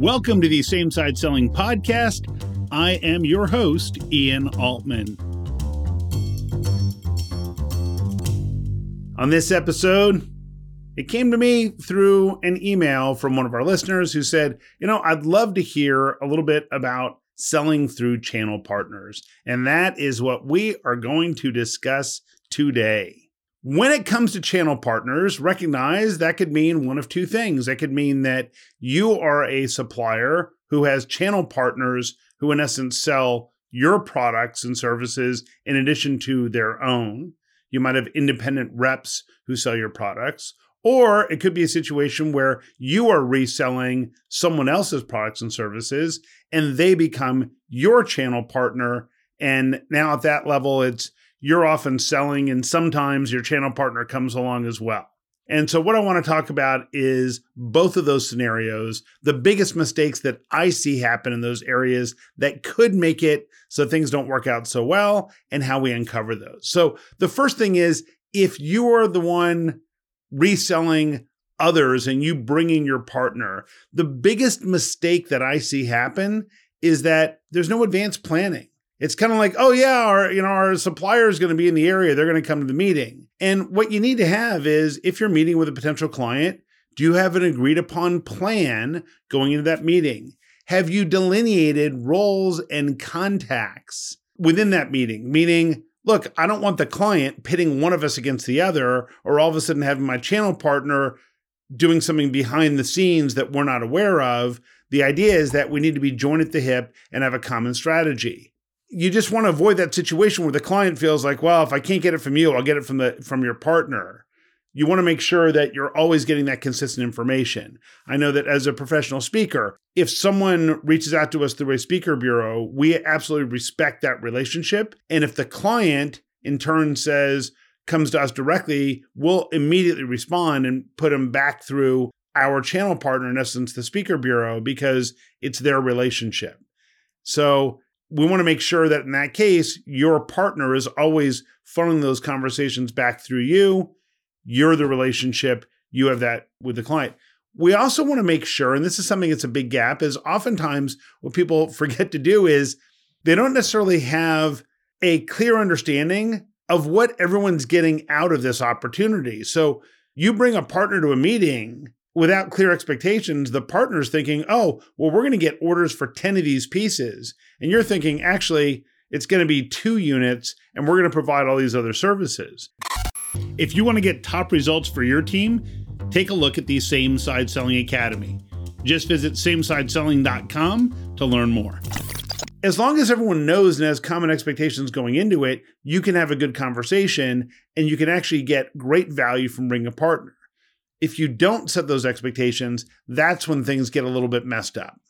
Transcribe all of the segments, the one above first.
Welcome to the Same Side Selling Podcast. I am your host, Ian Altman. On this episode, it came to me through an email from one of our listeners who said, You know, I'd love to hear a little bit about selling through channel partners. And that is what we are going to discuss today. When it comes to channel partners, recognize that could mean one of two things. That could mean that you are a supplier who has channel partners who, in essence, sell your products and services in addition to their own. You might have independent reps who sell your products. Or it could be a situation where you are reselling someone else's products and services and they become your channel partner. And now at that level, it's you're often selling, and sometimes your channel partner comes along as well. And so, what I want to talk about is both of those scenarios, the biggest mistakes that I see happen in those areas that could make it so things don't work out so well, and how we uncover those. So, the first thing is if you are the one reselling others and you bring in your partner, the biggest mistake that I see happen is that there's no advanced planning. It's kind of like, oh yeah, our you know our supplier is going to be in the area. They're going to come to the meeting. And what you need to have is if you're meeting with a potential client, do you have an agreed upon plan going into that meeting? Have you delineated roles and contacts within that meeting? Meaning, look, I don't want the client pitting one of us against the other or all of a sudden having my channel partner doing something behind the scenes that we're not aware of. The idea is that we need to be joined at the hip and have a common strategy you just want to avoid that situation where the client feels like, well, if I can't get it from you, I'll get it from the from your partner. You want to make sure that you're always getting that consistent information. I know that as a professional speaker, if someone reaches out to us through a speaker bureau, we absolutely respect that relationship. And if the client in turn says, comes to us directly, we'll immediately respond and put them back through our channel partner, in essence, the speaker bureau, because it's their relationship. So we want to make sure that in that case, your partner is always funneling those conversations back through you. You're the relationship, you have that with the client. We also want to make sure, and this is something that's a big gap, is oftentimes what people forget to do is they don't necessarily have a clear understanding of what everyone's getting out of this opportunity. So you bring a partner to a meeting without clear expectations, the partner's thinking, oh, well, we're going to get orders for 10 of these pieces. And you're thinking, actually, it's going to be two units and we're going to provide all these other services. If you want to get top results for your team, take a look at the Same Side Selling Academy. Just visit samesideselling.com to learn more. As long as everyone knows and has common expectations going into it, you can have a good conversation and you can actually get great value from bringing a partner if you don't set those expectations, that's when things get a little bit messed up.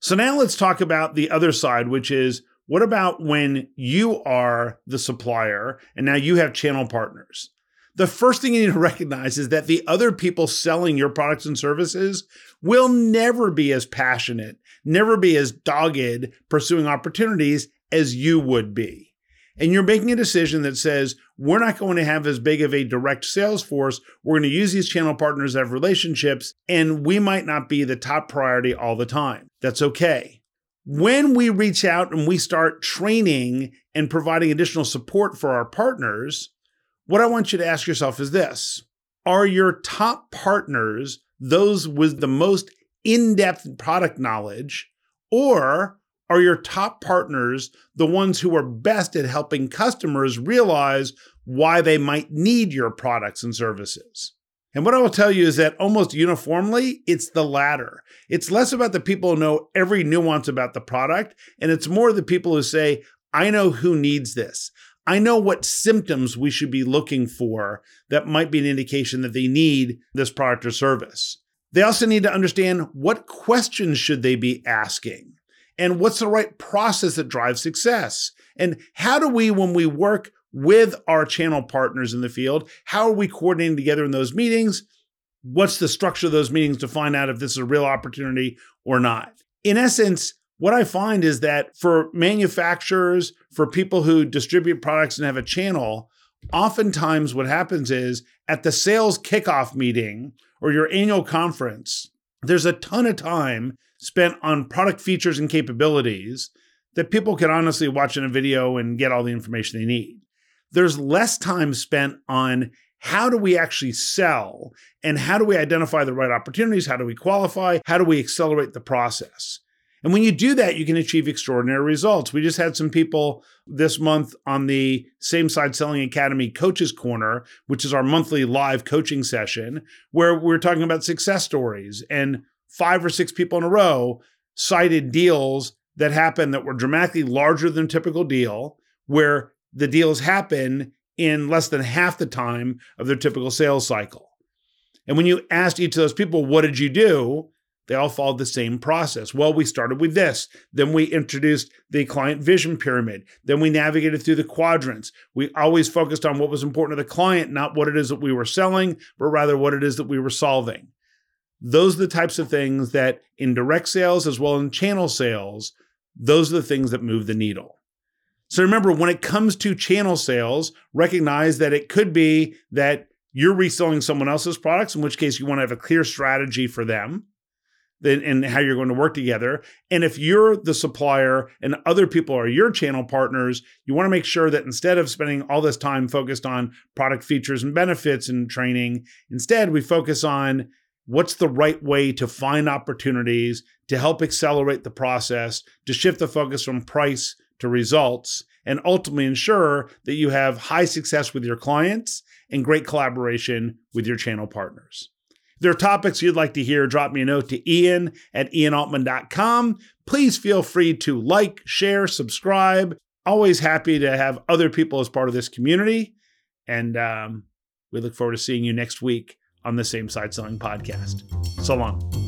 So now let's talk about the other side, which is what about when you are the supplier and now you have channel partners? The first thing you need to recognize is that the other people selling your products and services will never be as passionate, never be as dogged pursuing opportunities as you would be and you're making a decision that says we're not going to have as big of a direct sales force. We're going to use these channel partners have relationships and we might not be the top priority all the time. That's okay. When we reach out and we start training and providing additional support for our partners what i want you to ask yourself is this. Are your top partners those with the most in-depth product knowledge or are your top partners the ones who are best at helping customers realize why they might need your products and services? And what I will tell you is that almost uniformly, it's the latter. It's less about the people who know every nuance about the product, and it's more the people who say, I know who needs this. I know what symptoms we should be looking for that might be an indication that they need this product or service. They also need to understand what questions should they be asking and what's the right process that drives success? And how do we, when we work with our channel partners in the field, how are we coordinating together in those meetings? What's the structure of those meetings to find out if this is a real opportunity or not? In essence, what I find is that for manufacturers, for people who distribute products and have a channel, oftentimes what happens is at the sales kickoff meeting or your annual conference, there's a ton of time spent on product features and capabilities that people can honestly watch in a video and get all the information they need. There's less time spent on how do we actually sell and how do we identify the right opportunities? How do we qualify? How do we accelerate the process? And when you do that, you can achieve extraordinary results. We just had some people this month on the Same Side Selling Academy Coaches Corner, which is our monthly live coaching session, where we're talking about success stories. And five or six people in a row cited deals that happened that were dramatically larger than typical deal, where the deals happen in less than half the time of their typical sales cycle. And when you asked each of those people, what did you do? They all followed the same process. Well, we started with this. Then we introduced the client vision pyramid. Then we navigated through the quadrants. We always focused on what was important to the client, not what it is that we were selling, but rather what it is that we were solving. Those are the types of things that in direct sales as well in channel sales, those are the things that move the needle. So remember, when it comes to channel sales, recognize that it could be that you're reselling someone else's products, in which case you want to have a clear strategy for them and how you're going to work together. And if you're the supplier and other people are your channel partners, you want to make sure that instead of spending all this time focused on product features and benefits and training, instead we focus on what's the right way to find opportunities to help accelerate the process, to shift the focus from price to results, and ultimately ensure that you have high success with your clients and great collaboration with your channel partners If there are topics you'd like to hear, drop me a note to ian at ianaltman.com. Please feel free to like, share, subscribe. Always happy to have other people as part of this community. And um, we look forward to seeing you next week on the Same Side Selling Podcast. So long.